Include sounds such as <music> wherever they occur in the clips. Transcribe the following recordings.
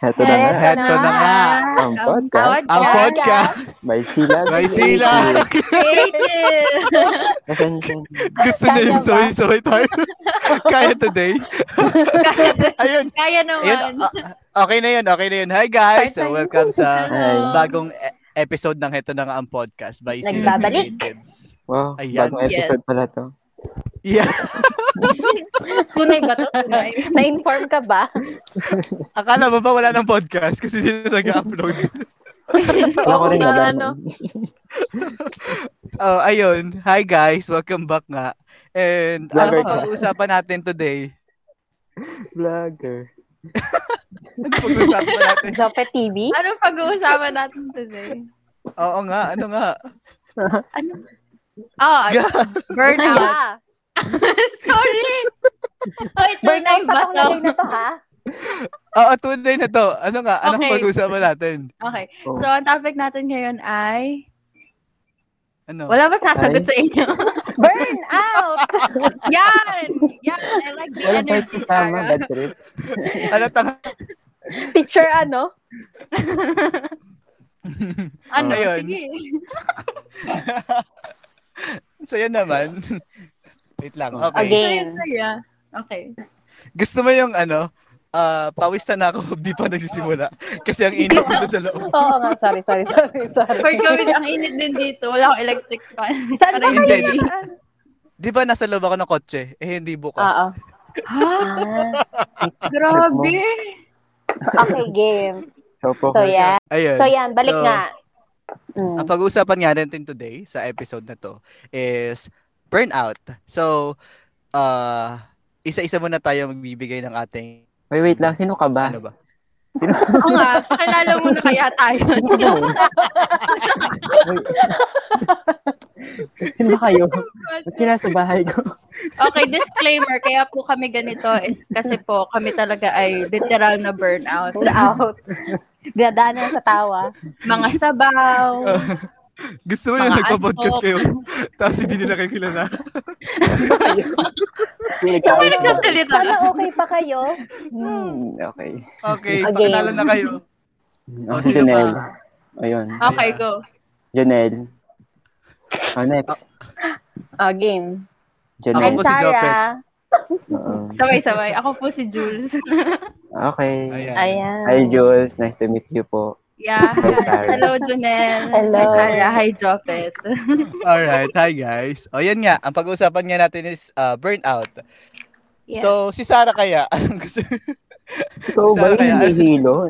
Heto na nga. Heto na nga. Ang podcast. Ang podcast. By Sila. <laughs> By Sila. Creative. Pasensya. <laughs> Gusto niya yung soy-soy tayo. <laughs> Kaya today. Ayun. Kaya naman. okay na yun, okay na yun. Hi guys! So, welcome sa bagong e- episode ng Heto na nga ang podcast by Sila Nagbabalik. Creatives. Wow, Ayan. bagong episode pala to. Yeah. Tunay ba to? Tunay. <laughs> Na-inform ka ba? Akala mo ba wala ng podcast kasi hindi na nag-upload? <laughs> Wala ko rin alam. ano. <laughs> Oh, ayun. Hi guys, welcome back nga. And Vlogger ano ka. pag-uusapan natin today? Vlogger. Ano pag-uusapan natin? Jope TV? Anong pag-uusapan natin today? Oo nga, ano nga? Ano? Oh, <laughs> burnout. Yeah. <laughs> Sorry. Wait, tunay Burnout ba pa to? ako na to, ha? Oo, tunay na to. Ano nga? Anong Okay. pag-uusapan natin? Okay. Oh. So, ang topic natin ngayon ay... Ano? Wala ba sasagot sa inyo? <laughs> Burn out! Yan! Yan! I like the part energy, Sarah. Ano tang Teacher ano? Ano? Ayun. Sige. So yan naman. <laughs> Wait lang. Okay. Again. Saya. Okay. Gusto mo yung ano? ah pawis na ako, di pa nagsisimula. Kasi ang init dito sa loob. <laughs> Oo nga, sorry, sorry, sorry, sorry. For gawin, ang init din dito. Wala akong electric fan. Saan ba Parang Hindi. kayo? Di ba nasa loob ako ng kotse? Eh hindi bukas. Oo. Ha? Ah, Grabe. okay, game. So, po. So, yan. Ayun. So, yan, balik So, nga. Mm. Ang pag-uusapan nga natin today sa episode na to is burnout. So, uh, isa-isa muna tayo magbibigay ng ating Wait, wait lang. Sino ka ba? ano ba? <laughs> Oo nga. Pakilala mo na kaya tayo. <laughs> Sino ba <laughs> kayo? Ba't kinasa bahay ko? Okay, disclaimer. Kaya po kami ganito is kasi po kami talaga ay literal na burnout. Burn out. Dadaanan sa tawa. Mga sabaw. Gusto mo yung nagpa-podcast kayo, tapos hindi nila kayo kilala. Ka? ba nagsasalita? Sana okay pa kayo? Hmm, okay. Okay, Again. pakilala na kayo. Oh, si Janelle. Ayun. Okay, go. Janelle. Oh, next. Ah, game. Ako I'm po si Jopet. <laughs> Sabay-sabay. Ako po si Jules. <laughs> Okay. Ayan. Ayan. Hi, Jules. Nice to meet you po. Yeah. Hello, Junel. Hello. Hi, Sarah. Hi, Jopet. <laughs> Alright, hi guys. O yan nga, ang pag-uusapan nga natin is uh, burnout. Yes. So, si Sarah kaya, anong gusto? Ikaw ba yung nahihilo?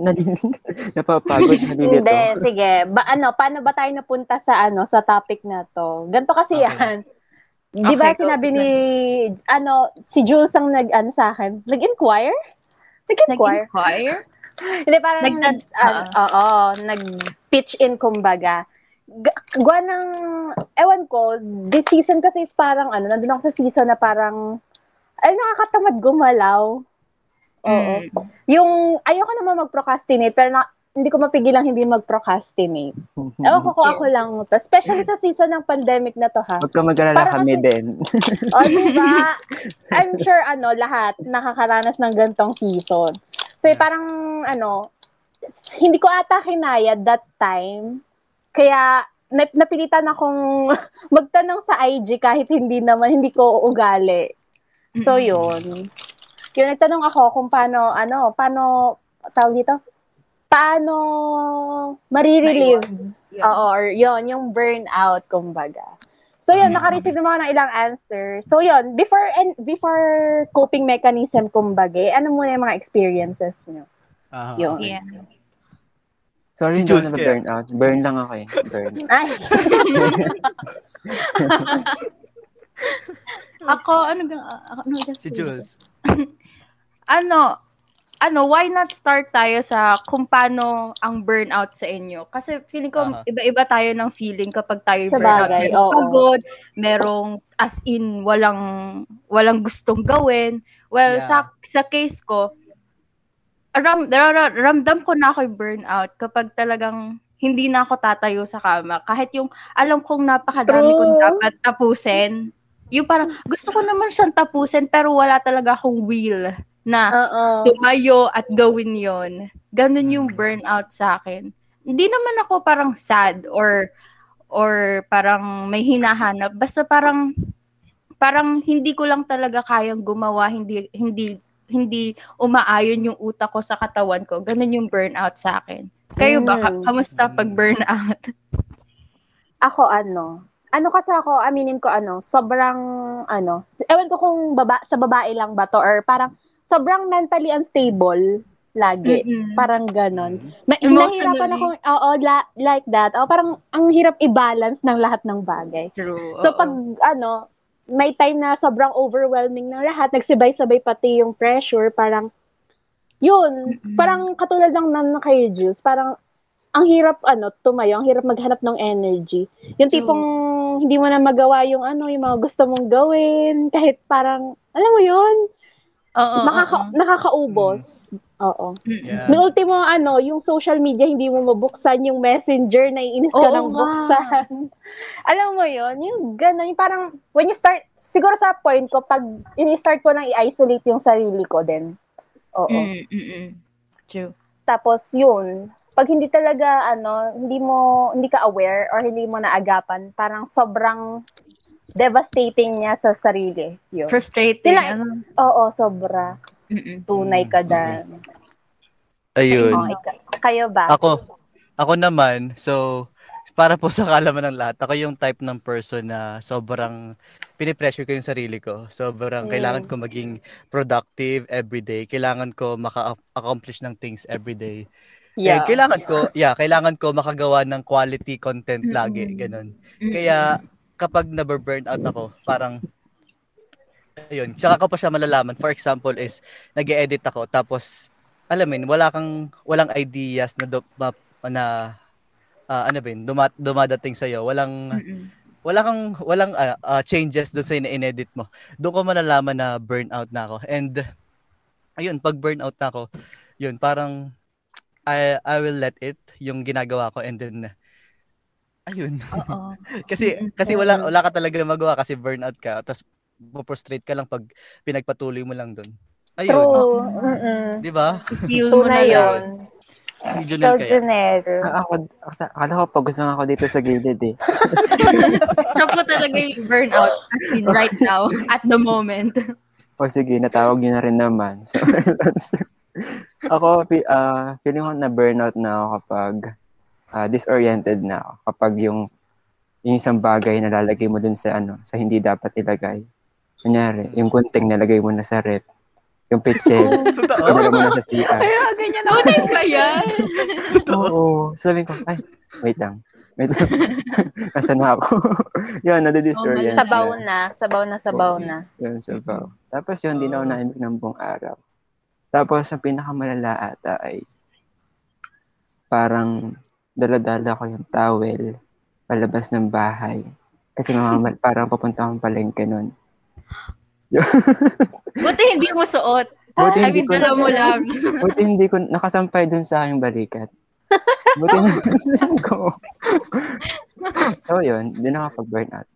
Napapagod, nalilito. Hindi, sige. Ba, ano, paano ba tayo napunta sa ano sa topic na to? Ganto kasi Okay. yan. Di ba Okay, sinabi ni, ano, si Jules ang nag, ano sa akin, nag-inquire? Nag-inquire? Nag-inquire? <laughs> Hindi, parang, Nag- nag, ano, oo, nag-pitch in, kumbaga. Gawa ng, ewan ko, this season kasi is parang, ano, nandun ako sa season na parang, ay, nakakatamad gumalaw. Oo. Mm. Yung, ayoko naman mag-procrastinate, pero na, hindi ko mapigilang hindi mag-procrastinate. <laughs> Ewan ko kung ako lang to. Especially sa season ng pandemic na to, ha? Huwag ka mag-alala Parang kami kasi- din. <laughs> O, diba? <laughs> I'm sure, ano, lahat nakakaranas ng gantong season. So, eh, parang, ano, hindi ko ata kinaya that time. Kaya, nap- napilitan akong magtanong sa IG kahit hindi naman, hindi ko ugali. So, yun. Yun, nagtanong ako kung paano, ano, paano, tawag dito? Paano marirelieve Yun. Oo, or yun, yung burnout, kumbaga. So yun, Mm. naka-receive naman ako ng ilang answer. So yun, before and before coping mechanism, kumbaga, eh, ano muna yung mga experiences nyo? Aha, Yun. Yeah. Sorry, Si hindi ako na-burn out. Burn lang ako eh. Burn. <laughs> Ay, <laughs> Ako, ano ano ga Si Jules. <laughs> Ano, ano, why not start tayo sa kung paano ang burnout sa inyo? Kasi feeling ko, Aha. iba-iba tayo ng feeling kapag tayo Sa burnout. bagay, Merong oo. pagod, merong as in, walang, walang gustong gawin. Well, Yeah. sa, sa case ko, ram, ram, ramdam ko na ako'y burnout kapag talagang hindi na ako tatayo sa kama. Kahit yung alam kong napakadami True. kong dapat tapusin. Yung parang, gusto ko naman siyang tapusin pero wala talaga akong will na oo. tumayo at gawin yon Ganun yung Mm. burnout sa akin. Hindi naman ako parang sad or or parang may hinahanap. Basta parang parang hindi ko lang talaga kayang gumawa, hindi hindi hindi umaayon yung utak ko sa katawan ko. Ganun yung burnout sa akin. Kayo ba? Mm. Kamusta pag burnout? Ako ano, ano kasi ako, aminin ko ano, sobrang ano, ewan ko kung baba, sa babae lang ba to or parang sobrang mentally unstable lagi. Mm-mm. Parang ganon. Mm. Ma- nahihirapan ako, oo, la- like that. O, parang ang hirap i-balance ng lahat ng bagay. True. So oo. pag ano, may time na sobrang overwhelming ng lahat, nagsibay-sabay pati yung pressure, parang yun, Mm-mm. parang katulad ng nan kay Juice, parang ang hirap ano, tumayo, ang hirap maghanap ng energy. Yung tipong hindi mo na magawa yung ano, yung mga gusto mong gawin, kahit parang, alam mo yun, Oo, makaka- oo. nakakaubos. Oo. Mm-mm. Yeah. May ultimo ano, yung social media hindi mo mabuksan, yung messenger na iinis ka Oo ng buksan. <laughs> Alam mo yon yung gano'n, yung parang, when you start, siguro sa point ko, pag ini-start ko nang i-isolate yung sarili ko din. Oo. Mm, mm, mm. True. Tapos yun, pag hindi talaga, ano, hindi mo, hindi ka aware or hindi mo naagapan, parang sobrang devastating niya sa sarili. Yun. Frustrating. Sila- ano? Oo, sobra. Mm-mm. Tunay ka dan. Ayun. Ka- kayo ba? Ako, ako naman, so, para po sa kalaman ng lahat, ako yung type ng person na sobrang pinipressure ko yung sarili ko. Sobrang Mm. kailangan ko maging productive everyday. Kailangan ko maka-accomplish ng things everyday. Yeah. And kailangan ko, yeah, kailangan ko makagawa ng quality content lagi, Mm. ganun. Mm-mm. Kaya kapag na-burn out ako, parang ayun, tsaka ko pa siya malalaman. For example is nag-edit ako tapos alam mo, yun, wala kang walang ideas na do, ma, na ah, ano ba yun, duma, dumadating sa Walang Mm-mm. wala kang walang ah, ah, changes doon sa ina-edit mo. Doon ko malalaman na burnout na ako. And ayun, pag burnout na ako, yun parang I I will let it yung ginagawa ko and then ayun. Oo. <laughs> kasi kasi wala wala ka talaga magawa kasi burnout ka. Tapos frustrate ka lang pag pinagpatuloy mo lang doon. Ayun. True. Mm-mm. 'Di ba? Feel <laughs> mo na yun. Si Junel So, kaya. Janelle. Ah, ako, akala ko pag gusto ako dito sa gilid eh. <laughs> Siya po talaga yung burnout as in right now, at the moment. O sige, natawag niyo na rin naman. So, ako, ah, feeling ko na burnout na ako kapag ah, disoriented na ako. Kapag yung, yung isang bagay na lalagay mo dun sa ano, sa hindi dapat ilagay. Kunyari, yung gunting nalagay mo na sa rep. Yung pitchel, <laughs> Totoo. nalagay mo na sa CR. <laughs> Kaya ganyan ako. Tunay ba yan? <laughs> Oo. Sabi ko, ay, wait lang. Wait lang. Nasaan na ako? yun, nadidisorient. Oh, Sabaw na. Sabaw na, sabaw na. Yun, sabaw. Tapos yun, di na ako naimik ng buong araw. Tapos, ang pinakamalala ata ay parang daladala ko yung towel palabas ng bahay. Kasi mamamal, <laughs> parang papunta akong palengke nun. <laughs> Buti hindi mo suot. Buti I hindi mean, ko, dala mo <laughs> lang. buti hindi ko, nakasampay dun sa aking balikat. Buti na ko. so yun, di nakapag-burn out.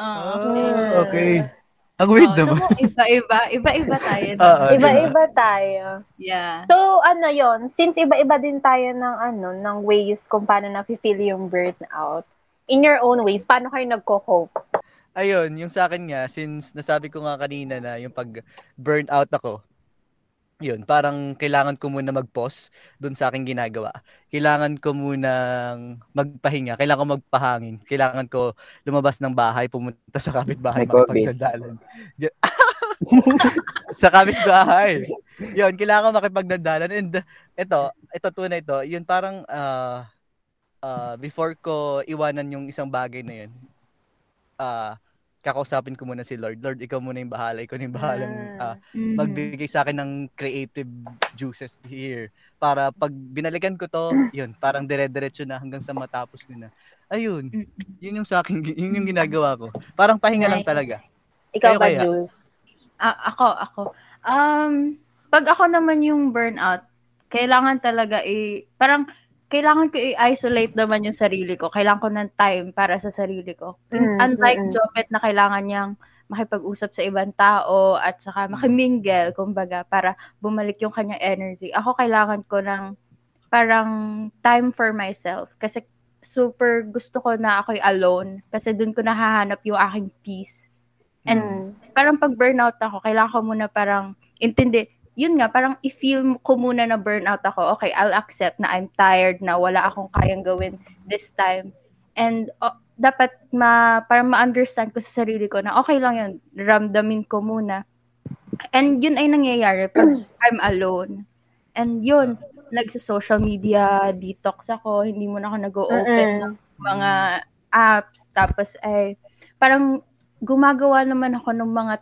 Oo. Ah, okay. Ang weird Oh, naman. so, iba-iba. Iba-iba tayo. Oo, di ba? Iba-iba tayo. Yeah. So, ano yon since iba-iba din tayo ng, ano, ng ways kung paano na-feel yung burnout, in your own ways, paano kayo nagko-cope? Ayun, yung sa akin nga, since nasabi ko nga kanina na yung pag burnout ako, yun, parang kailangan ko muna mag-pause dun sa aking ginagawa. Kailangan ko munang magpahinga, kailangan ko magpahangin, kailangan ko lumabas ng bahay, pumunta sa kapitbahay. Y- <laughs> sa kapitbahay. Yun, kailangan ko makipagdadalan. And ito, ito tunay ito, yun parang ah, ah, before ko iwanan yung isang bagay na yun, ah kakausapin ko muna si Lord. Lord, ikaw muna yung bahala. Ikaw na yung bahalang ah, Mhm. magbigay sa akin ng creative juices here. Para pag binalikan ko to, yun, parang dire-diretso na hanggang sa matapos ko na. Ayun, Mm. yun yung sa akin, <laughs> yun yung ginagawa ko. Parang pahinga lang talaga. Ikaw Kayo ba, kaya? Jules? Ah, ako, ako. Um, pag ako naman yung burnout, kailangan talaga i parang kailangan ko i-isolate naman yung sarili ko. Kailangan ko ng time para sa sarili ko. Mm, Unlike mm, mm. Jopet na kailangan niyang makipag-usap sa ibang tao at saka makimingle, kumbaga, para bumalik yung kanyang energy. Ako kailangan ko ng parang time for myself kasi super gusto ko na ako'y alone kasi dun ko nahahanap yung aking peace. And Mm. parang pag burnout ako, kailangan ko muna parang intindi, yun nga, parang i-feel ko muna na burnout ako. Okay, I'll accept na I'm tired, na wala akong kayang gawin this time. And oh, dapat ma, parang ma-understand ko sa sarili ko na okay lang yun, ramdamin ko muna. And yun ay nangyayari pag <clears throat> I'm alone. And yun, nagsa-social media, detox ako, hindi mo na ako nag-open ng mga apps. Tapos ay, parang gumagawa naman ako ng mga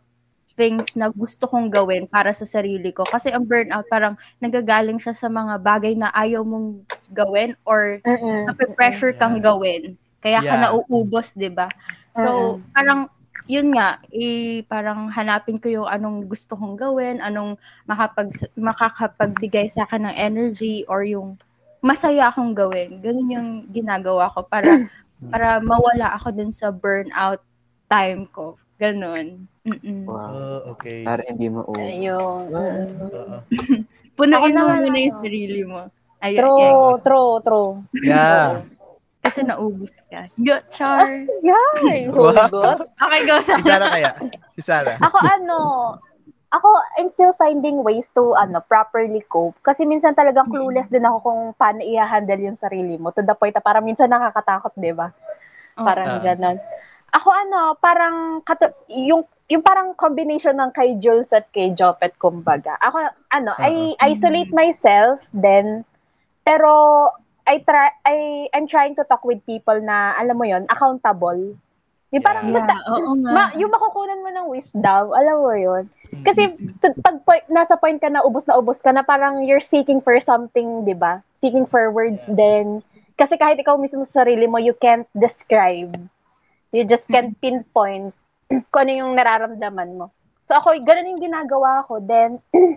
things na gusto kong gawin para sa sarili ko. Kasi ang burnout, parang nagagaling siya sa mga bagay na ayaw mong gawin or Mm-mm. nape-pressure kang Yeah. gawin. Kaya ka Yeah. nauubos, di ba? So, Mm-mm. parang, yun nga, eh, parang hanapin ko yung anong gusto kong gawin, anong makapag, makakapagbigay sa akin ng energy or yung masaya akong gawin. Ganun yung ginagawa ko para para mawala ako dun sa burnout time ko. Ganun. Mm-mm. Wow. Oh, okay. Para hindi mo Ayun. Mm. Oo. Punuin Ako mo muna yung sarili mo. Ayun, True, true, true. Yeah. Kasi naubos ka. Go, Char. <laughs> Wow. Hugot. Okay, go sa Si Sarah kaya? Si Sarah. Ako ano, ako, I'm still finding ways to, ano, properly cope. Kasi minsan talagang clueless din ako kung paano i-handle yung sarili mo. To the point na parang minsan nakakatakot, di ba? Parang Ah. ganon. Ako ano, parang, katu- yung, yung parang combination ng kay Jules at kay Jopet, kumbaga. Ako, ano, I isolate myself, then, pero, I try, I, I'm trying to talk with people na, alam mo yon accountable. Yung parang, Yeah. basta, Yeah, oo nga. ma, yung makukunan mo ng wisdom, alam mo yon kasi t- pag point, nasa point ka na ubos na ubos ka na parang you're seeking for something, 'di ba? Seeking for words Yeah. then kasi kahit ikaw mismo sa sarili mo you can't describe. You just can't pinpoint <clears throat> kung ano yung nararamdaman mo. So ako, ganun yung ginagawa ko. Then, <clears throat>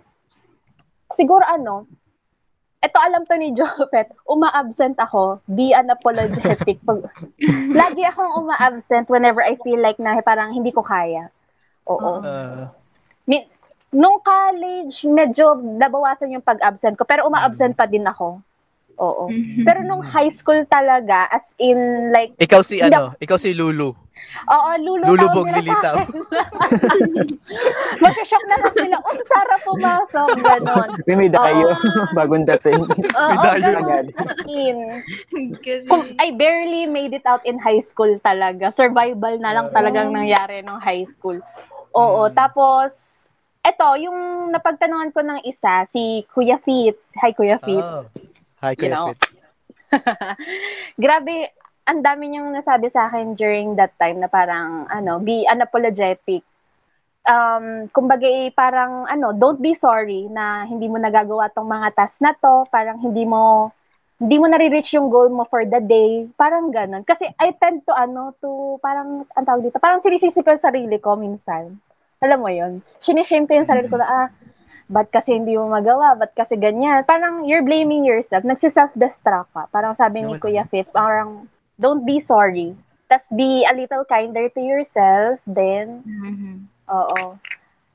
siguro ano, eto alam to ni <laughs> Jopet, uma-absent ako, be unapologetic. <laughs> Pag, lagi akong uma-absent whenever I feel like na parang hindi ko kaya. Oo. Ah, Mi- nung college, medyo nabawasan yung pag-absent ko, pero uma-absent pa din ako. Oo. Mhm. Pero nung high school talaga, as in like, ikaw si ano? Ikaw si Lulu. oo, nila sa lilitaw. akin. <laughs> Masya-shock na lang sila, oh, Sarah pumasok, ganon. May medalyo bagong dating. Oo, Medalyo ganon. agad. In. Kasi, Kung, I barely made it out in high school talaga. Survival na lang talagang nangyari nung high school. Oo, Mm. tapos, eto, yung napagtanungan ko ng isa, si Kuya Fitz. Hi, Kuya Fitz. Oh. Hi, You know. <laughs> Grabe, ang dami niyang nasabi sa akin during that time na parang, ano, be unapologetic. Um, kumbaga, eh, parang, ano, don't be sorry na hindi mo nagagawa tong mga task na to. Parang hindi mo, hindi mo nare-reach yung goal mo for the day. Parang ganun. Kasi I tend to, ano, to, parang, ang tawag dito, parang sinisisi ko yung sarili ko minsan. Alam mo yun? Sinishame ko yung sarili ko na, ah, ba't kasi hindi mo magawa? Ba't kasi ganyan? Parang you're blaming yourself. Nagsiself-destruct ka. Parang sabi ni Naman. Kuya Fitz, parang don't be sorry. Tapos be a little kinder to yourself. Then, Mhm. oo.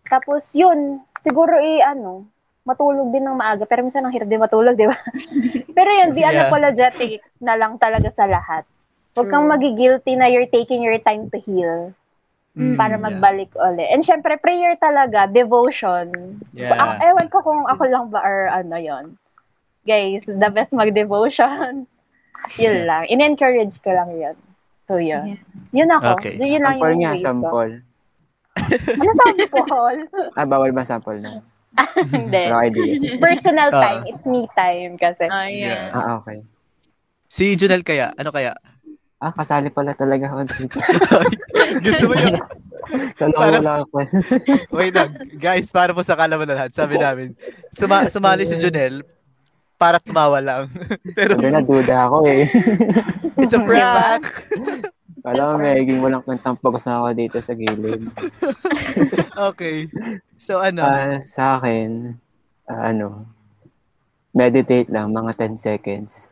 Tapos yun, siguro eh ano, matulog din ng maaga. Pero minsan ang hirap din matulog, di ba? <laughs> pero yun, be Yeah. unapologetic na lang talaga sa lahat. Huwag kang magigilty na you're taking your time to heal Mm, para yeah. magbalik uli. And syempre, prayer talaga, devotion. Yeah. Ako, ewan ko kung ako lang ba or ano yon Guys, the best mag-devotion. <laughs> yun lang. In-encourage ko lang yun. So, yun. Yun ako. Okay. Yun lang Sample yung nga, sample. <laughs> Ano sample? Ah, bawal ba sample na? <laughs> Hindi. Ideas. Personal Ah. time. It's me time kasi. Ayan. Ah, okay. Si Junel kaya? Ano kaya? Ah, kasali pala talaga ako dito. <laughs> Gusto mo yun? <laughs> Kala ko Parang- wala ako. <laughs> Wait lang. Guys, para po sa kalaman na lahat, sabi namin, suma- sumali si Junel para tumawa lang. Pero Sabi na, duda ako eh. it's a prank. Kala ko may higing walang kwentang pagos na ako dito sa gilid. Okay. So ano? Ah, sa akin, ah, ano, meditate lang, mga 10 seconds.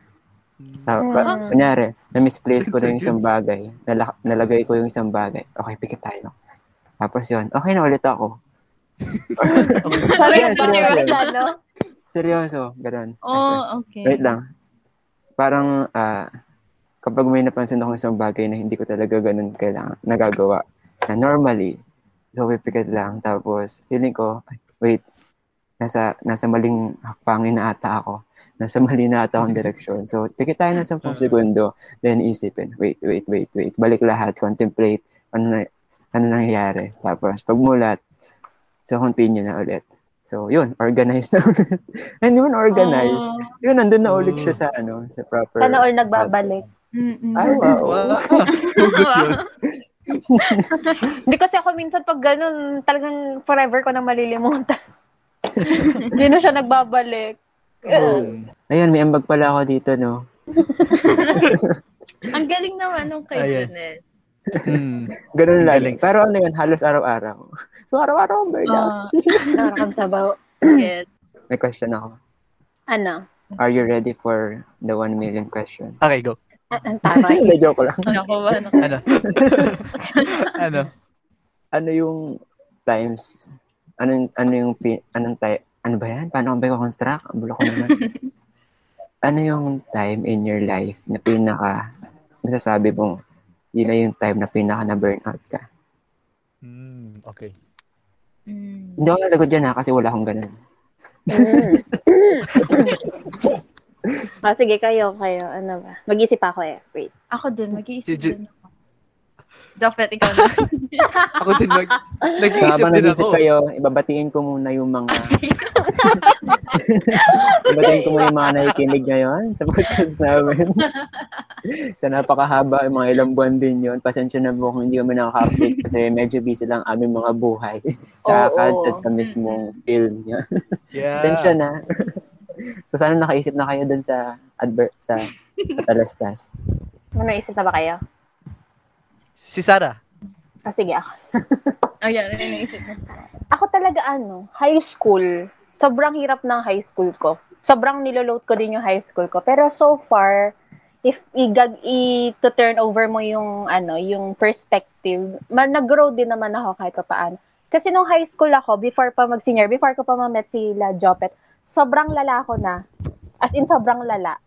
Ah, pa- Mm. kunyari, na-misplace ko na yung 10 isang bagay. Nala- nalagay ko yung isang bagay. Okay, pikit tayo. Tapos yun, okay na ulit ako. Sabi ko, di ba, seryoso. Seryoso, ganun. Oh, okay. Wait lang. Parang, ah, kapag may napansin ako isang bagay na hindi ko talaga ganun kailangan, nagagawa, na normally, so pipikit lang, tapos, feeling ko, wait, nasa, nasa maling hakbangin na ata ako. Nasa <laughs> mali na ata akong <laughs> direksyon. So, pikit tayo ng 10 segundo, then isipin, wait, wait, wait, wait, balik lahat, contemplate, ano na, ano nangyayari. Tapos, pagmulat, so continue na ulit. So, yun, organized na <laughs> ulit. Hindi man organized. Oh, Yun, nandun na ulit siya sa ano, sa proper. Sana all nagbabalik. mm-mm. Ay, wow. Yun. Hindi kasi ako minsan pag ganun, talagang forever ko na malilimutan. <laughs> Hindi na siya nagbabalik. Mm. Ayun, may ambag pala ako dito, no? <laughs> Ang galing naman nung kay Ayan. Mm. Ganun Galing. lang. Pero ano yun, halos araw-araw. <laughs> So, araw-araw ang burnout. Ah, Nakakam sabaw. yes. May question ako. Ano? Are you ready for the 1 million question? Okay, go. Ah, Ang taray. Hindi, joke lang. Naku ba? Naku. Ano? ano? Ano yung times, ano, ano yung, anong time, ano ba yan? Paano ba i-construct? Ang bulo ko naman. <laughs> ano yung time in your life na pinaka, masasabi mong, yun na yung time na pinaka na burnout ka? Mm, okay. Mm. Hindi ako sasagot dyan ha, kasi wala akong ganun. Mm. <laughs> ah, sige, kayo, kayo. Ano ba? Mag-isip ako eh. Wait. Ako din, mag-iisip Si din. Jopet, ikaw na. <laughs> Ako din mag... So, Nag-iisip din ako. kayo, ibabatiin ko muna yung mga, <laughs> ibabatiin ko muna yung mga nakikinig ngayon sa podcast namin. <laughs> sa napakahaba, mga ilang buwan din yun. Pasensya na po kung hindi kami nakaka-update kasi medyo busy lang aming mga buhay sa Oo. ads at sa mismong film niya. Yeah. Pasensya na. so, sana nakaisip na kayo dun sa advert, sa Patalastas. May naisip na ba kayo? Si Sarah. Ah, sige, ako. <laughs> Oh, yan. Ano yung naisip mo? Ako talaga ano, high school. Sobrang hirap ng high school ko. Sobrang niloload ko din yung high school ko. Pero so far, if igag i to turn over mo yung ano, yung perspective, ma- nag-grow din naman ako kahit paano. Kasi nung high school ako, before pa mag-senior, before ko pa ma-met sila Jopet, sobrang lala ko na. As in, sobrang lala.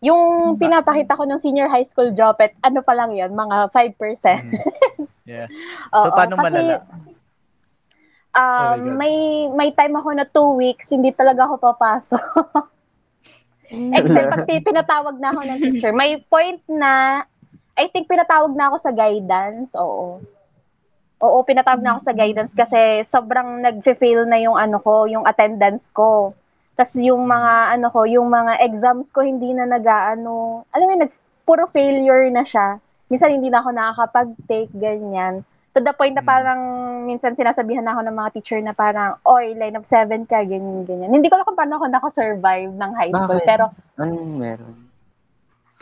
Yung pinapakita ko ng senior high school Jopet, ano pa lang yun, mga 5%. Mm. Yeah. <laughs> Oo, So, paano kasi, malala? Um, Oh may may time ako na two weeks, hindi talaga ako papasok. Except pag pi- pinatawag na ako ng <laughs> teacher. May point na, I think pinatawag na ako sa guidance, oo. Oo, pinatawag na ako sa guidance kasi sobrang nag-fail na yung ano ko, yung attendance ko. Tapos yung mga ano ko, yung mga exams ko hindi na nag-ano, alam mo, nag, puro failure na siya. Minsan hindi na ako nakakapag-take, ganyan. To the point na Mm. parang minsan sinasabihan na ako ng mga teacher na parang, oy, line of seven ka, ganyan, ganyan. Hindi ko alam kung paano ako nakasurvive ng high school. Bakit? Pero, Anong meron?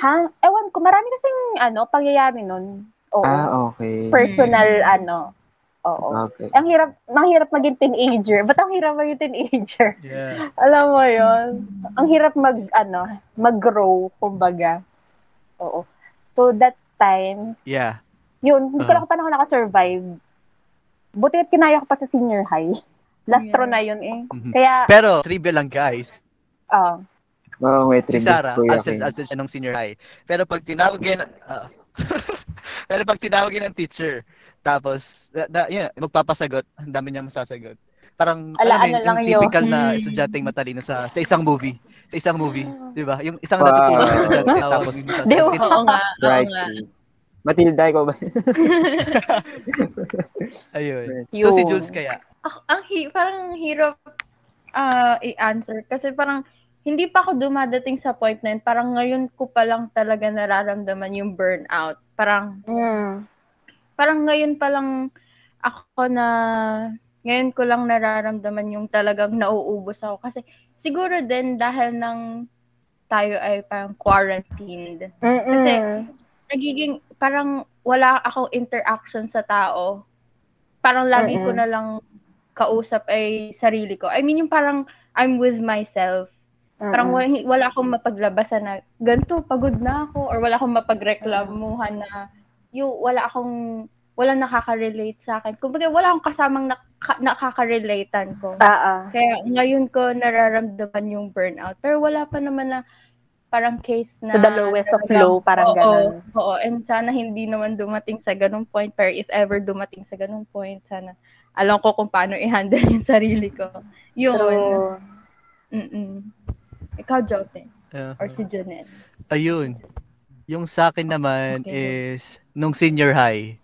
ha? Ewan ko, marami kasing, ano, pangyayari nun. Oo. Ah, okay. Personal, Mm. ano. Oo. Okay. Ang hirap, mahirap maging teenager. Ba't ang hirap maging teenager? Yeah. <laughs> Alam mo yon Ang hirap mag, ano, mag-grow, kumbaga. Oo. So, that time, Yeah. yun, hindi ko Ah. lang paano ako nakasurvive. Buti at kinaya ko pa sa senior high. Lastro Yeah. na yun eh. Mhm. Kaya, Pero, trivia lang guys. ah, Oo, may Si trivia Sarah, Kuya absent, absent siya nung senior high. Pero pag tinawag yan, ah, <laughs> pero pag tinawag yan ng teacher, tapos, na, na, yun, magpapasagot, ang dami niyang masasagot. Parang, Ala, alam ano yung yun. typical na Mm. estudyanteng matalino sa sa isang movie. Sa isang movie, di ba? Yung isang Wow. natutulog na estudyante, <laughs> tapos Di? Oo nga. Right. Matilda, ikaw ba? <laughs> Ayun. Yun. So, si Jules kaya, Ako, ang hi- parang hirap ah, i-answer kasi parang hindi pa ako dumadating sa point na yun. Parang ngayon ko pa lang talaga nararamdaman yung burnout. Parang mm, parang ngayon pa lang ako na ngayon ko lang nararamdaman yung talagang nauubos ako kasi siguro din dahil ng tayo ay parang quarantined. mm Kasi, Nagiging parang wala akong interaction sa tao. Parang lagi ko Mm-mm. na lang kausap ay sarili ko. I mean yung parang I'm with myself. Parang wala, wala akong mapaglabasan na ganito, pagod na ako or wala akong mapagreklamuhan na yung wala akong walang nakaka-relate sa akin. Kumbaga, wala akong kasamang naka- nakaka-relatean ko. Ah. Kaya ngayon ko nararamdaman yung burnout. Pero wala pa naman na parang case na... To the lowest of low, parang oo, ganun. Oo, and sana hindi naman dumating sa ganung point. Pero if ever dumating sa ganung point, sana alam ko kung paano i-handle <laughs> yung sarili ko. Yun. True. Mm-mm. Ikaw, Jote. Uh, Or si Jonel. ayun. Yung sa akin naman Okay. is nung senior high.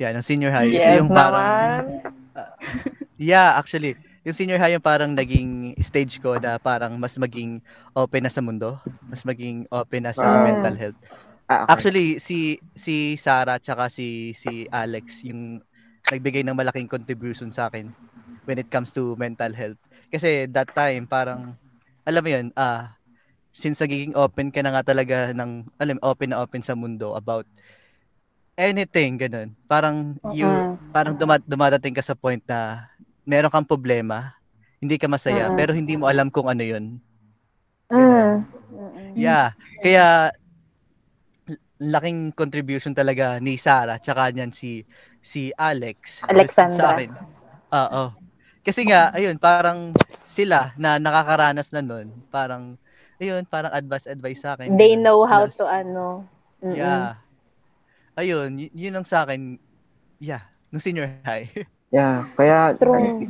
Yeah, nung senior high. Yes yung parang naman. <laughs> Yeah, actually, yung senior high yung parang naging stage ko na parang mas maging open na sa mundo, mas maging open na sa Ah. mental health. Ah, okay. Actually, si si Sarah tsaka si si Alex yung nagbigay ng malaking contribution sa akin when it comes to mental health. Kasi that time parang alam mo 'yun, ah since nagiging open ka na nga talaga ng alam open na open sa mundo about anything ganun. Parang you Mm-mm. parang duma- dumadating ka sa point na meron kang problema, hindi ka masaya, Mm-mm. pero hindi mo alam kung ano 'yun. Mm. Yeah. Kaya laking contribution talaga ni Sarah tsaka niyan si si Alex Alexandra. sa akin. Oo. Kasi nga ayun parang sila na nakakaranas na nun, parang ayun, parang advice advice sa akin. They know how Plus, to ano. Mm-mm. Yeah. Ayun, y- yun ang sa akin. Yeah, nung senior high. <laughs> Yeah, kaya True.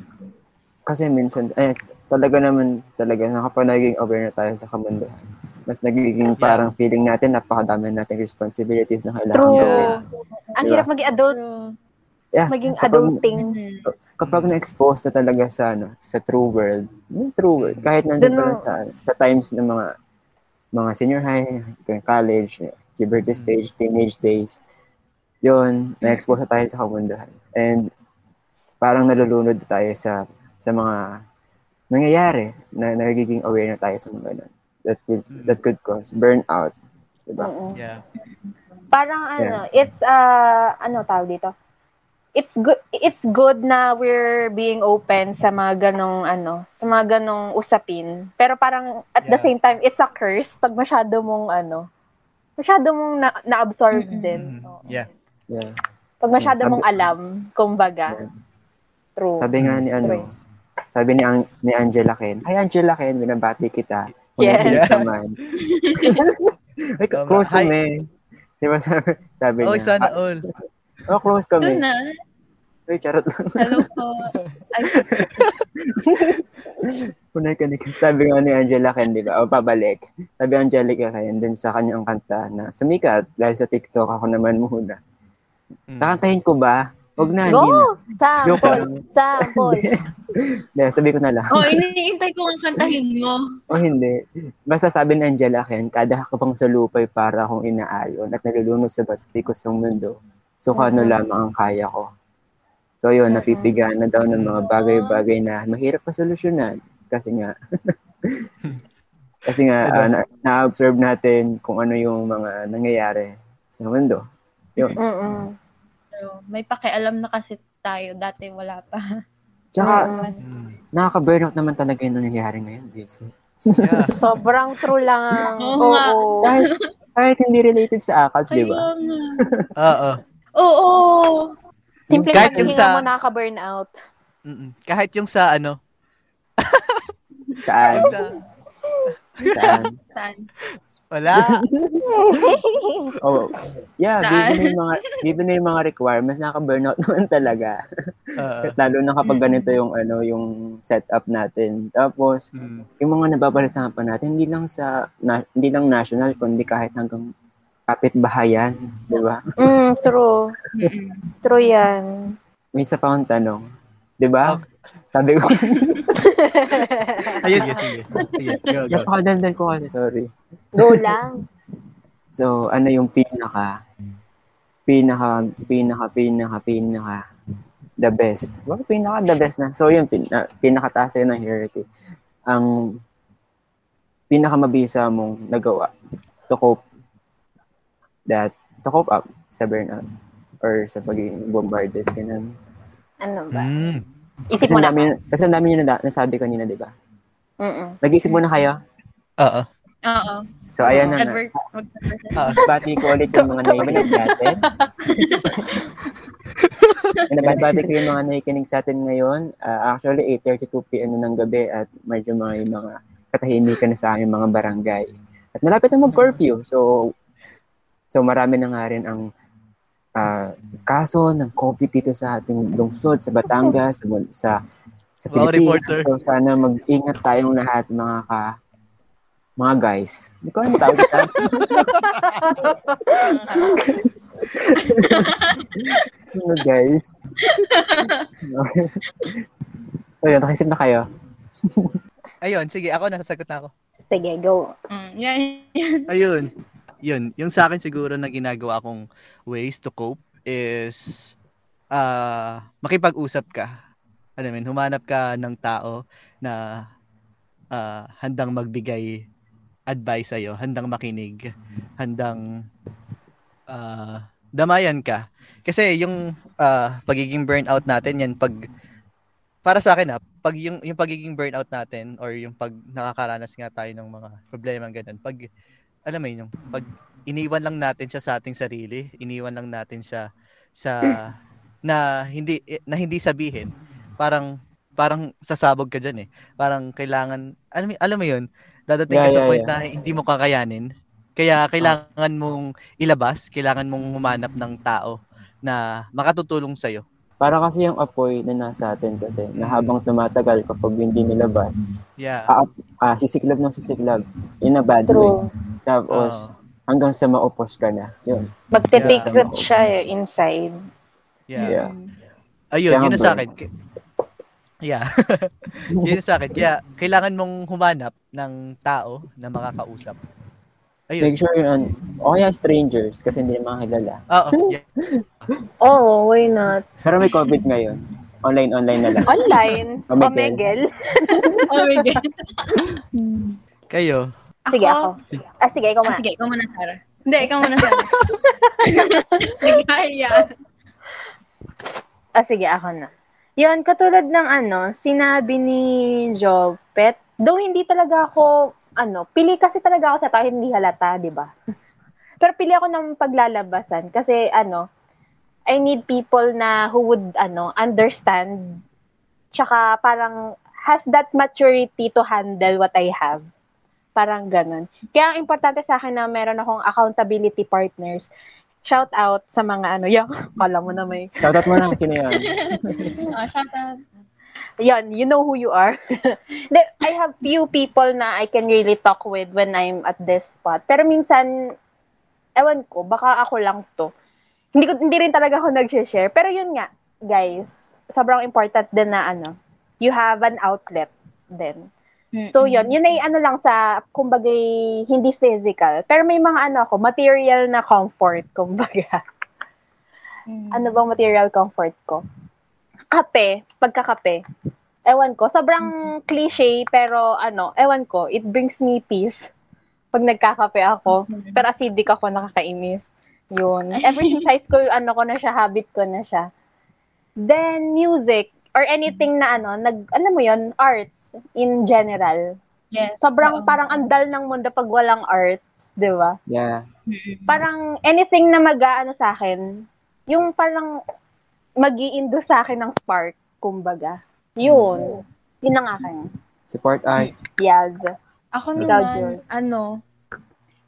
kasi minsan eh talaga naman talaga na kapag naging aware na tayo sa kamunduhan, mas nagiging parang feeling natin napakadami nating responsibilities na kailangan True. gawin. Ang Diba? hirap maging adult, Yeah, maging kapag- adulting. Mm. kapag na-expose na talaga sa ano, sa true world, yung true world, kahit nandun Dun pa sa, sa times ng mga mga senior high, college, puberty stage, teenage days, yun, na-expose na tayo sa kamunduhan. And parang nalulunod na tayo sa sa mga nangyayari na nagiging aware na tayo sa mga ganun. That will, Mm. that could cause burnout. Diba? Mm-mm. Yeah. Parang ano, it's uh ano tawag dito? It's good it's good na we're being open sa mga ganong ano, sa mga ganong usapin. Pero parang at the Yeah. same time it's a curse pag masyado mong ano, masyado mong na, na-absorb Mm-mm. din. Oo. Yeah. Yeah. Pag masyado Sabi- mong alam, kumbaga. Yeah. True. Sabi nga ni ano, True. sabi ni, Ang- ni Angela Ken, Hi Angela Ken, binabati kita. Yes. Yes. ka man. <laughs> Ay, Tama. close Hi. kami. Di ba sabi, sabi Oh, niya? sana "Ah, all. Oh, close Doon kami. na. Ay, charot lang. Hello po. Ay, <laughs> Kunay ka ni Sabi nga ni Angela Ken, di ba? O, pabalik. Sabi Angelica Ken, dun sa kanyang kanta na sumikat dahil sa TikTok ako naman muna. Mm. Kakantahin ko ba? Huwag na, hindi na. Go! Sample! Sample! <laughs> Hindi, sabi ko na lang. oh, iniintay ko ang kantahin mo. O hindi. Basta sabi ni Angela Ken, kada hakbang sa lupay para akong inaayon at nalulunod sa batikos ng mundo. So, kano Mhm. lamang ang kaya ko. So, yun, napipigaan na daw ng mga bagay-bagay na mahirap pa solusyonan. Kasi nga, <laughs> kasi nga, na- na-observe natin kung ano yung mga nangyayari sa mundo. Yun. Mm-mm. Pero may pakialam na kasi tayo. Dati wala pa. Tsaka. Mas, nakaka-burnout naman talaga yung nangyayari ngayon, busy. Yeah. <laughs> Sobrang true lang. Oo. Oo. Kahit, kahit hindi related sa ACADS, di ba? <laughs> Oo. Oo. Simple Kahit yung sa- mo nakaka-burnout. Mm-mm. Kahit yung sa ano, <laughs> Saan? sa Saan? Saan? wala. <laughs> Oh, yeah, Saan? given na yung mga given na yung mga requirements, nakaka-burnout <laughs> naman talaga. Oo. Lalo na kapag ganito yung ano, yung setup natin. Tapos Mm. yung mga nababalitaan pa natin, hindi lang sa na, hindi lang national kundi kahit hanggang kapitbahayan, di ba? Mm, true. True yan. May isa pa akong tanong, di ba? Okay. Sabi ko, Ayun, <laughs> sige, sige. Sige, go, go. napakadandan ko kasi, sorry. Go lang. <laughs> So, ano yung pinaka, pinaka, pinaka, pinaka, pinaka, the best. Well, pinaka, the best na. So, yun, pin, na, pinakataas yun ng hierarchy. Ang pinaka mabisa mong nagawa to cope that, to cope up sa burnout or sa pagiging bombarded. Ganun. Ano ba? Mm. Isip Kasi mo na. dami, kasi ang dami nyo na, nasabi kanina, di ba? Mm-mm. Nag-isip muna kayo? Oo. Oo. So, ayan na mag- Oo. Bati ko ulit yung mga naiba natin. Pinabati ko yung mga nakikinig sa atin ngayon. Ah, actually, 8.32 p.m. na ng gabi at medyo mga, mga katahimikan na sa aming mga barangay. At malapit na mag-curfew. So, so marami na nga rin ang ah, kaso ng COVID dito sa ating lungsod, sa Batangas, sa, sa, sa Wow, Pilipinas. reporter. So, sana mag-ingat tayong lahat, mga ka, mga guys. Hindi ko alam tawag sa mga guys. <laughs> Ayun, nakisip na kayo. Ayun, sige, ako nasasagot na ako. Sige, go. Mm, yan, yan. Ayun. Yun, yung sa akin siguro na ginagawa kong ways to cope is ah makipag-usap ka. Mo, yun, humanap ka ng tao na ah, handang magbigay advice sa'yo, handang makinig, handang ah, damayan ka. Kasi yung ah, pagiging burnout natin, yan pag para sa akin ah, pag yung yung pagiging burnout natin or yung pag nakakaranas nga tayo ng mga problema ganun, pag alam mo yun, yung pag iniwan lang natin siya sa ating sarili, iniwan lang natin siya sa <clears throat> na hindi eh, na hindi sabihin, parang parang sasabog ka diyan eh. Parang kailangan alam mo- alam mo yun, dadating ka Yeah, sa yeah, point yeah. na hindi mo kakayanin. Kaya kailangan mong ilabas, kailangan mong humanap ng tao na makatutulong sa Para kasi yung apoy na nasa atin kasi na habang tumatagal kapag hindi nilabas, Yeah. ah, ah, sisiklab ng sisiklab in a bad way. True. Tapos, Oo. hanggang sa maupos ka na. Yun. Magte-take Yeah. root siya eh, inside. yeah. Yeah. Ayun, Kaya yun ang sa akin. Yeah. <laughs> yun sa akin. Kaya kailangan mong humanap ng tao na makakausap. Ayun. Make sure yun, o kaya strangers kasi hindi naman kilala. Oo. <laughs> yeah. Oo, why not? Pero may COVID ngayon. Online-online na lang. Online, <laughs> Omegel. Omegel. Oh my God. Kayo. Sige, ako. Ah, sige, ikaw Ah, muna. sige, ikaw muna, Sarah. Hindi, ikaw muna, Sarah. <laughs> Nagkaya. Ah, sige, ako na. Yun, katulad ng ano, sinabi ni Jopet, though hindi talaga ako, ano, pili kasi talaga ako sa tao, hindi halata, di ba? <laughs> Pero pili ako ng paglalabasan kasi, ano, I need people na who would, ano, understand, tsaka parang has that maturity to handle what I have. Parang ganun. Kaya ang importante sa akin na meron akong accountability partners. Shout out sa mga ano, <laughs> yung, kala mo na may Shoutout mo na, sino yan? <laughs> Oh, shout out. Yan, you know who you are. <laughs> Then, I have few people na I can really talk with when I'm at this spot. Pero minsan, ewan ko, baka ako lang to. Hindi, ko, hindi rin talaga ako nag-share. Pero yun nga, guys, sobrang important din na ano, you have an outlet din. So yun, yun ay ano lang sa, kumbaga, hindi physical. Pero may mga ano ako, material na comfort, kumbaga. Mm. Ano bang material comfort ko? Kape, pagkakape. Ewan ko, sobrang cliche, pero ano, ewan ko, it brings me peace pag nagkakape ako. Mm. Pero acidic ako, nakakainis. Yun. Ever since <laughs> high school, ano ko na siya, habit ko na siya. Then, music, or anything na ano, nag, ano mo yun, arts, in general. Yes. Sobrang Oo. parang andal ng mundo pag walang arts, di ba? Yeah. Mm. parang anything na mag-aano sa akin, yung parang mag iindo sa akin ng spark, kumbaga. Yun. Yun ang akin. Support art. Yes. Ako Ikaw, naman, Jules. ano,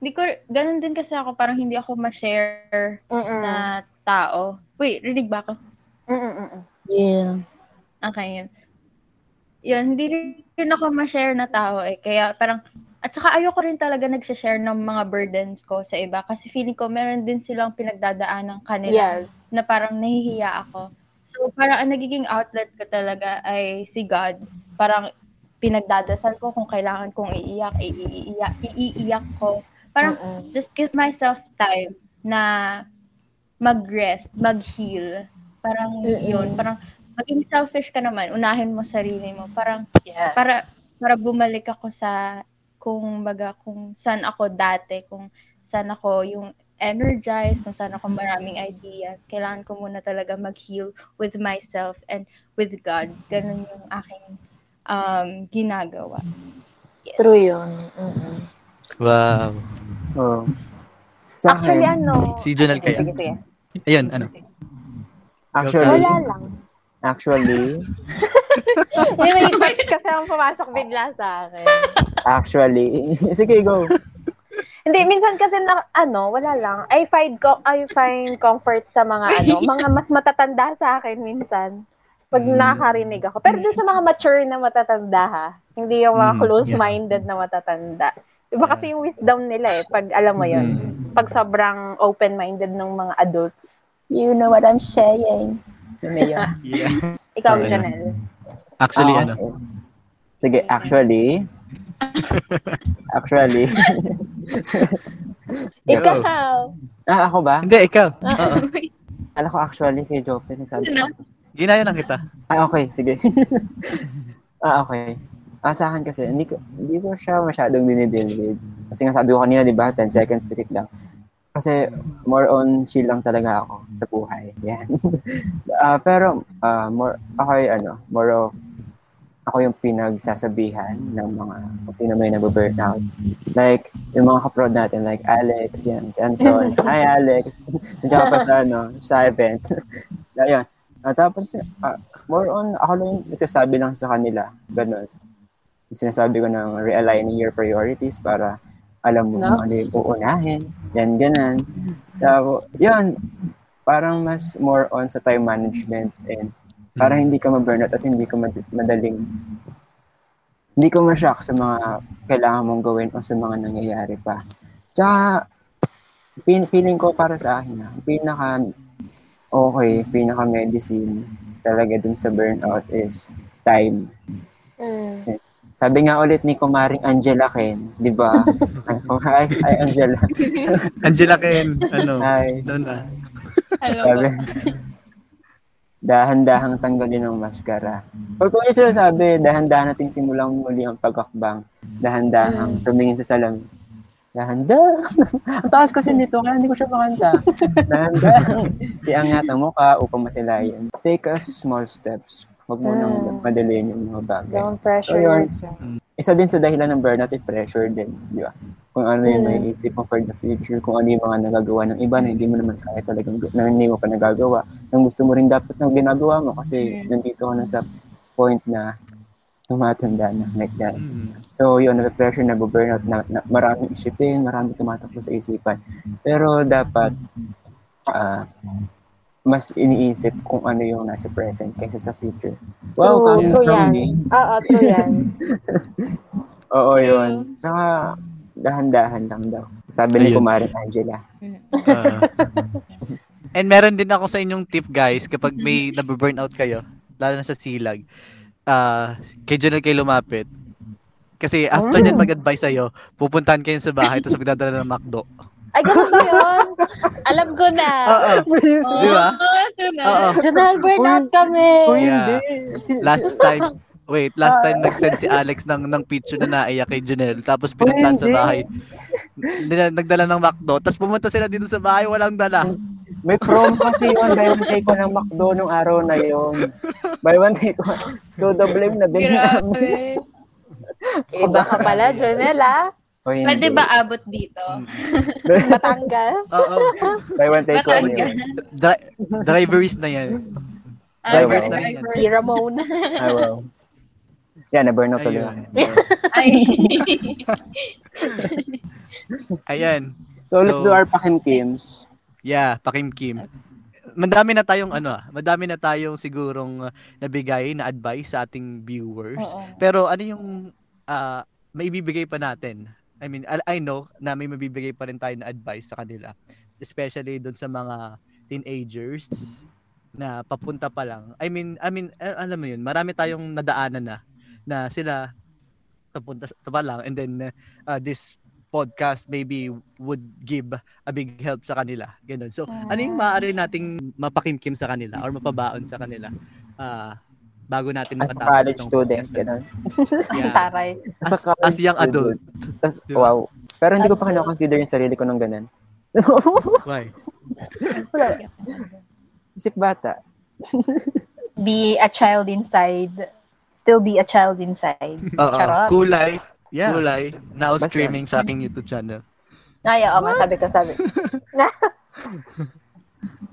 hindi ko, ganun din kasi ako, parang hindi ako ma-share Mm-mm. na tao. Wait, rinig ba ako? Mm-mm-mm. Yeah. Okay, yun. Yun, hindi rin ako ma-share na tao eh. Kaya parang, at saka ayoko rin talaga nagsashare ng mga burdens ko sa iba. Kasi feeling ko, meron din silang pinagdadaan ng kanila Yes. Na parang nahihiya ako. So, parang ang nagiging outlet ko talaga ay si God. Parang pinagdadasal ko kung kailangan kong iiyak, iiyak, iiyak ko. Parang Mm-mm. just give myself time na mag-rest, mag-heal. Parang Mm-mm. yun, parang maging selfish ka naman, unahin mo sarili mo. Parang Yeah. para para bumalik ako sa kung baga kung saan ako dati, kung saan ako yung energized, kung saan ako maraming ideas. Kailangan ko muna talaga mag-heal with myself and with God. Ganun yung aking um, ginagawa. True yun. Mm-mm. Wow. Oh. Sa Actually, akin, ano... Si Jonal kaya? Sige, sige. Ayun, ano? Actually, Wala lang. actually, May may text kasi ang pumasok bigla sa akin. actually. <laughs> Sige, go. Hindi, minsan kasi na, ano, wala lang. I find co- I find comfort sa mga ano, <laughs> mga mas matatanda sa akin minsan. Pag Mm. nakakarinig ako. Pero dun sa mga mature na matatanda ha, hindi yung mga Mm, close-minded na matatanda. Iba kasi yung wisdom nila eh, pag alam mo yun. Mm. Pag sobrang open-minded ng mga adults. You know what I'm saying. Yun yun. <laughs> Yeah. Ikaw, Okay. Janelle. Actually, Ah, ano? okay. Sige, actually, <laughs> actually, <laughs> Ikaw. ah, ako ba? Hindi, ikaw. Oo. Alam ko actually kay Jope, nagsabi Ano? Ginaya lang kita. Ah, okay, sige. <laughs> ah, okay. Ah, sa akin kasi, hindi ko, hindi ko siya masyadong dinideal with. Kasi nga sabi ko kanina, di ba, 10 seconds pitik lang. Kasi more on chill lang talaga ako sa buhay. Yan. Ah, pero, ah, more, ako ay, ano, more of, ako yung pinagsasabihan ng mga kung sino may nababurnout. Like, yung mga kaprod natin, like Alex, yan, si Anton. <laughs> Hi, Alex. <laughs> Nandiyan ka pa sa, ano, sa event. <laughs> Ayun. Ah, tapos, ah, more on, ako lang yung nagsasabi lang sa kanila. Ganun. Sinasabi ko ng realigning your priorities para alam mo kung Nice. ano yung uunahin. Yan, ganun. Tapos, yun, parang mas more on sa time management and para hindi ka ma-burnout at hindi ka mad- madaling hindi ka ma-shock sa mga kailangan mong gawin o sa mga nangyayari pa. Tsaka, pin- feeling ko para sa akin, ah, pinaka okay, pinaka medicine talaga dun sa burnout is time. Mm. Sabi nga ulit ni Kumaring Angela Ken, di ba? <laughs> Hi, hi Angela. Angela Ken, ano? Hi. Doon na. Alam Sabi, ko. <laughs> dahan-dahang tanggalin ang maskara. Pag ko yung sinasabi, dahan-dahan nating simulang muli ang pagkakbang. Dahan-dahang tumingin sa salamin. Dahan-dahan. <laughs> ang taas kasi nito, kaya hindi ko siya makanta. Dahan-dahan. <laughs> Iangat ang mukha upang masilayan. Take us small steps. Huwag mo nang Mm. madaliin yung mga bagay. Don't pressure Ayun. yourself. Isa din sa dahilan ng burnout pressure din. Di ba? Kung ano yung Mm. may isip mo for the future, kung ano yung mga nagagawa ng iba na hindi mo naman kaya talagang na hindi mo pa nagagawa. Nang gusto mo rin dapat na ginagawa mo kasi Mm. nandito ka na sa point na tumatanda na like that. Mm. So yun, na-pressure, na-burnout, na, na, maraming isipin, maraming tumatakbo sa isipan. Pero dapat ah, mas iniisip kung ano yung nasa present kaysa sa future. Wow, True, coming true from yan. me. Oo, true yan. <laughs> Oo, yun. Tsaka, dahan-dahan lang daw. Sabi ni. Kumarin Angela. Ah. and meron din ako sa inyong tip guys kapag may nababurnout kayo, lalo na sa silag. Ah, kay Janelle kayo lumapit. Kasi after Mm. niyan mag-advise sa'yo, pupuntahan kayo sa bahay tapos magdadala ng McDo. Ay, ganun ba yun? Alam ko na. Oo. Di ba? Oo. Janelle, burnout kami. Yeah. hindi. Last time, wait, last time nag-send si Alex ng ng picture na naiyak kay Janelle tapos pinuntahan sa bahay. Nagdala ng McDo, tapos pumunta sila dito sa bahay, walang dala. May prom kasi yun. Buy one take one ng McDo nung araw na yun. Buy one take one. So, the blame na din namin. Iba ka pala, Janelle, ah. Uy, hindi. Pwede ba abot dito? <laughs> Batangas. Oo. Buy one take one yun. Dri- driverist na yan. Ah, Drivers na yan. driver. Si Ramon. Ah, wow. Yeah, na-burnout tuloy. <laughs> Ay. <laughs> Ayan. So, let's So- do our pakimkims. Yeah, pakimkim. Madami na tayong ano ah, madami na tayong sigurong uh, nabigay na advice sa ating viewers. Oo. Pero ano yung ah, maibibigay pa natin? I mean, I, I know na may mabibigay pa rin tayo na advice sa kanila. Especially doon sa mga teenagers na papunta pa lang. I mean, I mean, a- alam mo yun, marami tayong nadaanan na na sila papunta sa- pa lang and then uh, this podcast maybe would give a big help sa kanila. Ganun. So, ano yung maaari nating mapakimkim sa kanila or mapabaon sa kanila ah, bago natin As a matapos college itong student, gano'n. Yeah. Taray. As, As, as young adult. Tas, Diba? wow. Pero hindi ko pa Adult. kinoconsider yung sarili ko ng ganun. <laughs> Why? Isip bata. Be a child inside. Still be a child inside. <laughs> Oo. Charot. Kulay. Yeah. Kulay. Now Basta. streaming sa aking YouTube channel. Ay, oo nga, sabi ko, sabi. <laughs>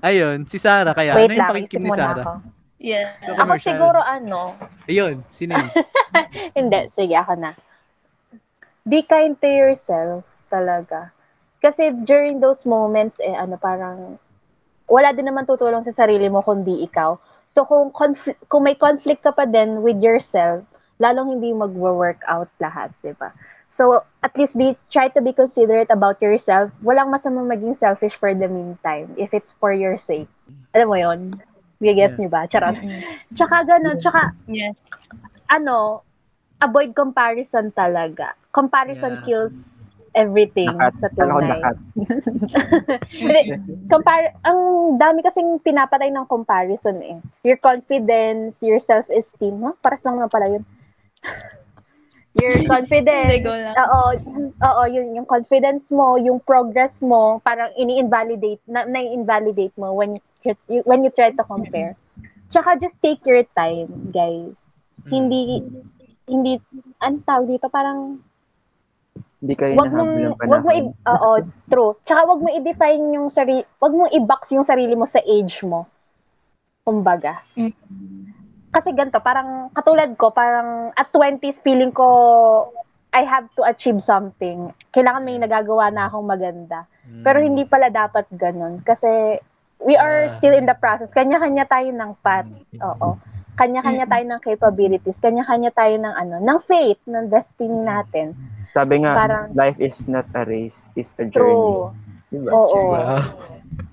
Ayun, si Sarah kaya. Wait ano yung lang, pakikim ni Sarah? ako. Yeah. So, Ako commercial. siguro ano, Ayun, sino yun? <laughs> Hindi, sige, ako na. Be kind to yourself talaga. Kasi during those moments, eh, ano, parang, wala din naman tutulong sa sarili mo kundi ikaw. So, kung, confl- kung may conflict ka pa din with yourself, lalong hindi mag-work out lahat, di ba? So, at least be, try to be considerate about yourself. Walang masamang maging selfish for the meantime, if it's for your sake. Alam mo yon Gigets Yeah. niyo ba? Charot. Tsaka ganun, tsaka Yes. ano, avoid comparison talaga. Comparison Yeah. kills everything Nakat. sa tunay. nakat. <laughs> Hindi, compare, ang dami kasing pinapatay ng comparison eh. Your confidence, your self-esteem, ha? Paras lang naman pala yun. <laughs> Your confidence, oo, oo, yun, yung confidence mo, yung progress mo, parang ini-invalidate, na, na-invalidate mo when you, when you try to compare. Tsaka just take your time, guys. Hindi, hindi, ang tawag dito, parang Hindi kayo wag mong ng wag mo i- oo, <laughs> true. Tsaka wag mo i-define yung sarili, wag mong i-box yung sarili mo sa age mo. Kumbaga. Mm. Kasi ganito, parang katulad ko, parang at 20s feeling ko I have to achieve something. Kailangan may nagagawa na akong maganda. Pero hindi pala dapat ganun kasi we are Ah. still in the process. Kanya-kanya tayo ng path. Oo. Kanya-kanya tayo ng capabilities. Kanya-kanya tayo ng ano, ng faith, ng destiny natin. Sabi nga, Parang- life is not a race, it's a journey. True. Diba? Oo. Wow.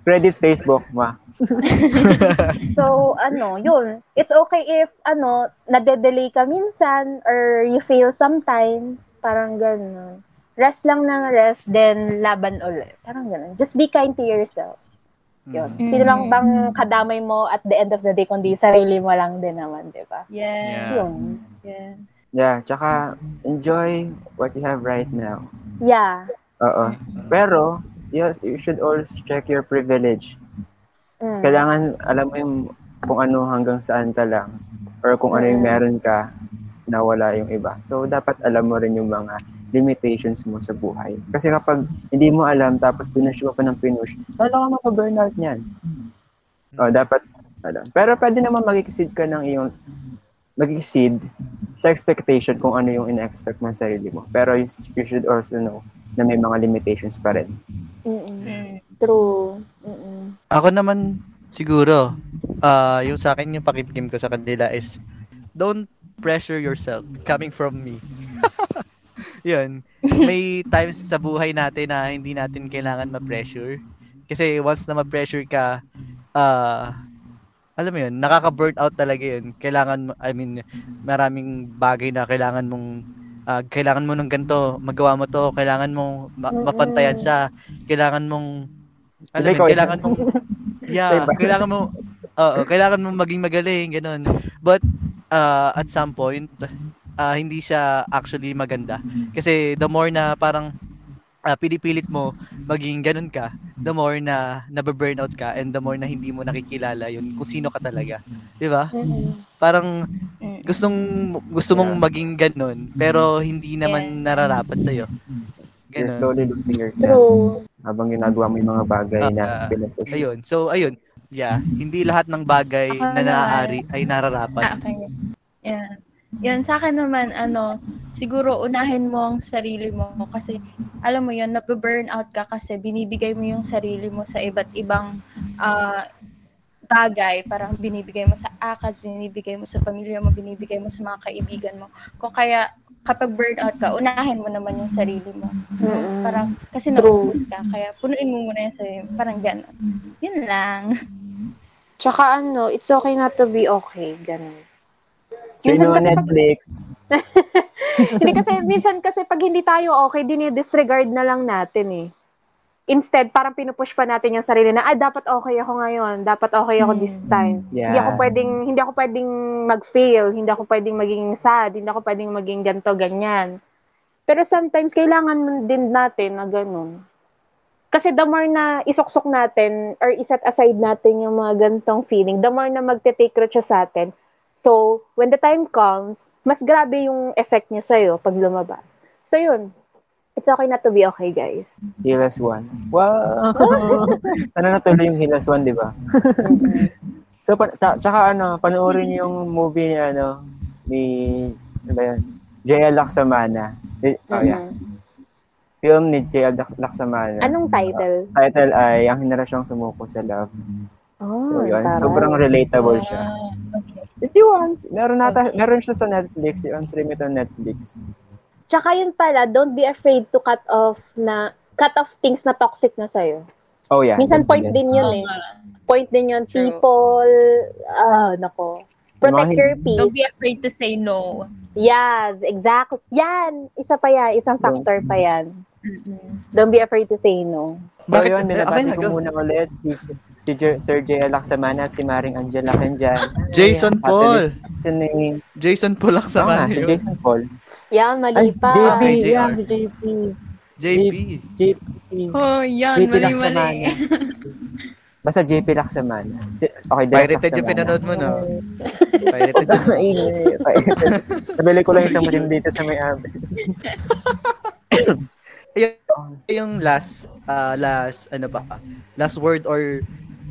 Credits Facebook, ma. <laughs> So, ano, yun. It's okay if, ano, nade-delay ka minsan or you fail sometimes. Parang ganun. Rest lang ng rest, then laban ulit. Parang ganun. Just be kind to yourself. Yun. Mm. Sino lang bang kadamay mo at the end of the day, kundi sarili mo lang din naman, di ba? Yeah. Yun. Yeah. Yeah, tsaka enjoy what you have right now. Yeah. Oo. Pero, yes, you should always check your privilege. Mm. Kailangan alam mo yung kung ano hanggang saan ka lang or kung ano yung meron ka na wala yung iba. So, dapat alam mo rin yung mga limitations mo sa buhay. Kasi kapag hindi mo alam tapos pinush mo pa ng pinush, lalo ka mapaburnout niyan. O, dapat alam. Pero pwede naman mag-exceed ka ng iyong mag-exceed sa expectation kung ano yung ina-expect mo sa sarili mo. Pero you, you should also know na may mga limitations pa rin. Mm-mm. Mm. True. Mm-mm. Ako naman siguro, ah yung sa akin yung pakimkim ko sa kanila is don't pressure yourself coming from me. <laughs> Yun. May times sa buhay natin na hindi natin kailangan ma-pressure. Kasi once na ma-pressure ka, ah alam mo yun, nakaka-burnout talaga yun. Kailangan, I mean, maraming bagay na kailangan mong, ah, kailangan mo ng ganito, magawa mo to, kailangan mong ma- mapantayan siya, kailangan mong, alam mo kailangan mong, <laughs> yeah, kailangan mo, oo, kailangan mo maging magaling, ganun. But, uh, at some point, ah, hindi siya actually maganda. Kasi the more na parang ah, pinipilit mo maging ganun ka, the more na nababurnout ka and the more na hindi mo nakikilala yun kung sino ka talaga. Di ba? Mm-mm. Parang Mm. gustong gusto mong Yeah. maging ganun pero hindi naman nararapat sa iyo. You're slowly losing yourself True. habang ginagawa mo yung mga bagay na Ah, pinupush. Ayun. So ayun. Yeah, hindi lahat ng bagay Ako na naaari ay nararapat. Okay. Yeah. Yun, sa akin naman, ano, siguro unahin mo ang sarili mo kasi, alam mo yun, nababurn out ka kasi binibigay mo yung sarili mo sa iba't ibang ah, bagay. Parang binibigay mo sa ACADS, binibigay mo sa pamilya mo, binibigay mo sa mga kaibigan mo. Kung kaya, kapag burnout ka, unahin mo naman yung sarili mo. Mm-mm. Parang, kasi True. naubos ka. Kaya, punuin mo muna yung sarili mo. Parang gano'n. Yun lang. Tsaka ano, it's okay not to be okay. Ganun. Sino Minsan kasi pag- Netflix? <laughs> hindi kasi, minsan kasi pag hindi tayo okay, dinidisregard na lang natin eh. Instead, parang pinupush pa natin yung sarili na, ah, dapat okay ako ngayon. Dapat okay ako this Mm. time. Yeah. Hindi ako pwedeng, hindi ako pwedeng mag-fail. Hindi ako pwedeng maging sad. Hindi ako pwedeng maging ganto ganyan. Pero sometimes, kailangan din natin na ganun. Kasi the more na isuksok natin or iset aside natin yung mga gantong feeling, the more na magte-take root siya sa atin. So, when the time comes, mas grabe yung effect niya sa'yo pag lumabas. So, yun. It's okay not to be okay, guys. Hilas 1. Wow! <laughs> ano na tuloy yung Hilas 1, di ba? <laughs> so, pa, tsa- tsaka ano, panoorin niyo yung movie ni ano, ni, ano ba yan? J.L. Laksamana. Oh, yeah. Mhm. Film ni. Lak- Laksamana. Anong title? Title ay Ang Henerasyong Sumuko sa Love. Oh, So, yun. taray. Sobrang relatable siya. Ah, okay. If you want, meron, nata, meron siya sa Netflix. Yung stream ito Netflix. Tsaka yun pala, don't be afraid to cut off na cut off things na toxic na sa'yo. Oh, yeah. Minsan point din yun eh. nga. Point din yun. True. People, ah, nako. Protect your peace. Don't be afraid to say no. Yes, exactly. Yan, isa pa yan. Isang factor pa yan. Don't be afraid to say no. So, Bakit- yun, binabati okay na, ko muna ulit si, si Jer- Sir J. Laksamana at si Maring Angela Kenjan. Jason Paul. Listening. Jason Paul Laksamana si yun. Jason Paul. Yan, mali Ay, pa. JP. Okay, JR. Yeah, si JP. JP. JP. Oh, yan. JP Mali-mali. Laksamana. Basta JP Laksamana. Si, okay, Derek Pirated yung Laksamana. pinanood mo, no? <laughs> Pirated yun. Maingay. Pirated. Nabili ko lang isang mutim dito sa may amin. <laughs> yung last ah, last ano ba last word or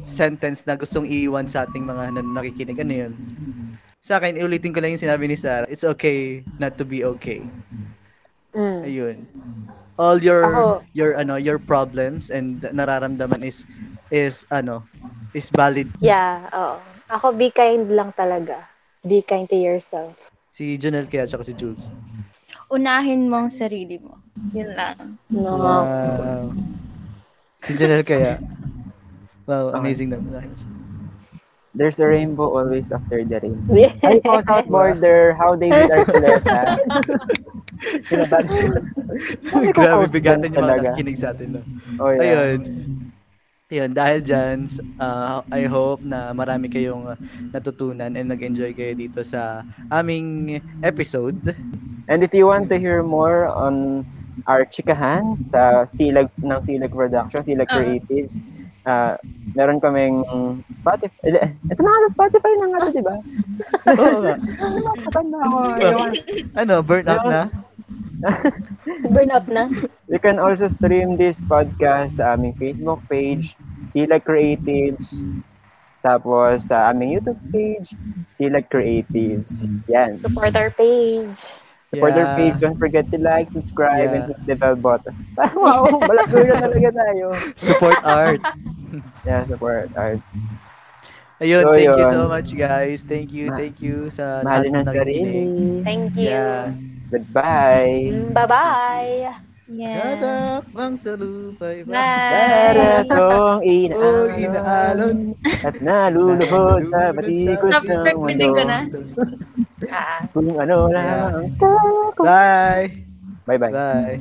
sentence na gustong iiwan sa ating mga nan- nakikinig ano yun sa akin iulitin ko lang yung sinabi ni Sarah it's okay not to be okay Mm. ayun all your Ako- your ano your problems and nararamdaman is is ano is valid Yeah, oo. Ako, be kind lang talaga. Be kind to yourself. si Janelle kaya tsaka si Jules Unahin mo ang sarili mo. Yun lang. No. wow si Janelle kaya wow amazing naman There's a rainbow always after the rain. Yeah. Ay po, South <laughs> Border, how David Archuleta. <laughs> Grabe, bigatan yung mga nakikinig sa atin. No? Oh, yeah. Ayun. Ayun, dahil dyan, uh, I hope na marami kayong uh, natutunan and nag-enjoy kayo dito sa aming episode. And if you want to hear more on our chikahan sa Silag ng Silag Production, Silag Ah. Creatives, uh, meron kaming Spotify. eh, Ito na nga sa Spotify na nga to, di ba? <laughs> Oo nga. Kasanda ako. Ayun. Ano, burnout na? <laughs> Burn up na. You can also stream this podcast sa aming Facebook page, Silag Creatives. Tapos sa aming YouTube page, Silag Creatives. Yan. Support our page. Support our Yeah. page. Don't forget to like, subscribe, and Yeah. hit the bell button. <laughs> wow, balakdo na talaga tayo. <laughs> Support art. <laughs> Yeah, support art. Ayun, So, thank you yun. so much guys. Thank you, Ma- thank you sa Mahalin lahat ng na sarili. Thank you. Yeah. Goodbye. Mm, Bye-bye. Yeah. Dadakbang sa lupa'y Bye. Daratong inaalon inaalon. at nalulubog sa batikot ng repeating ko na. mundo. Kung ano lang. Bye. Bye-bye. Bye.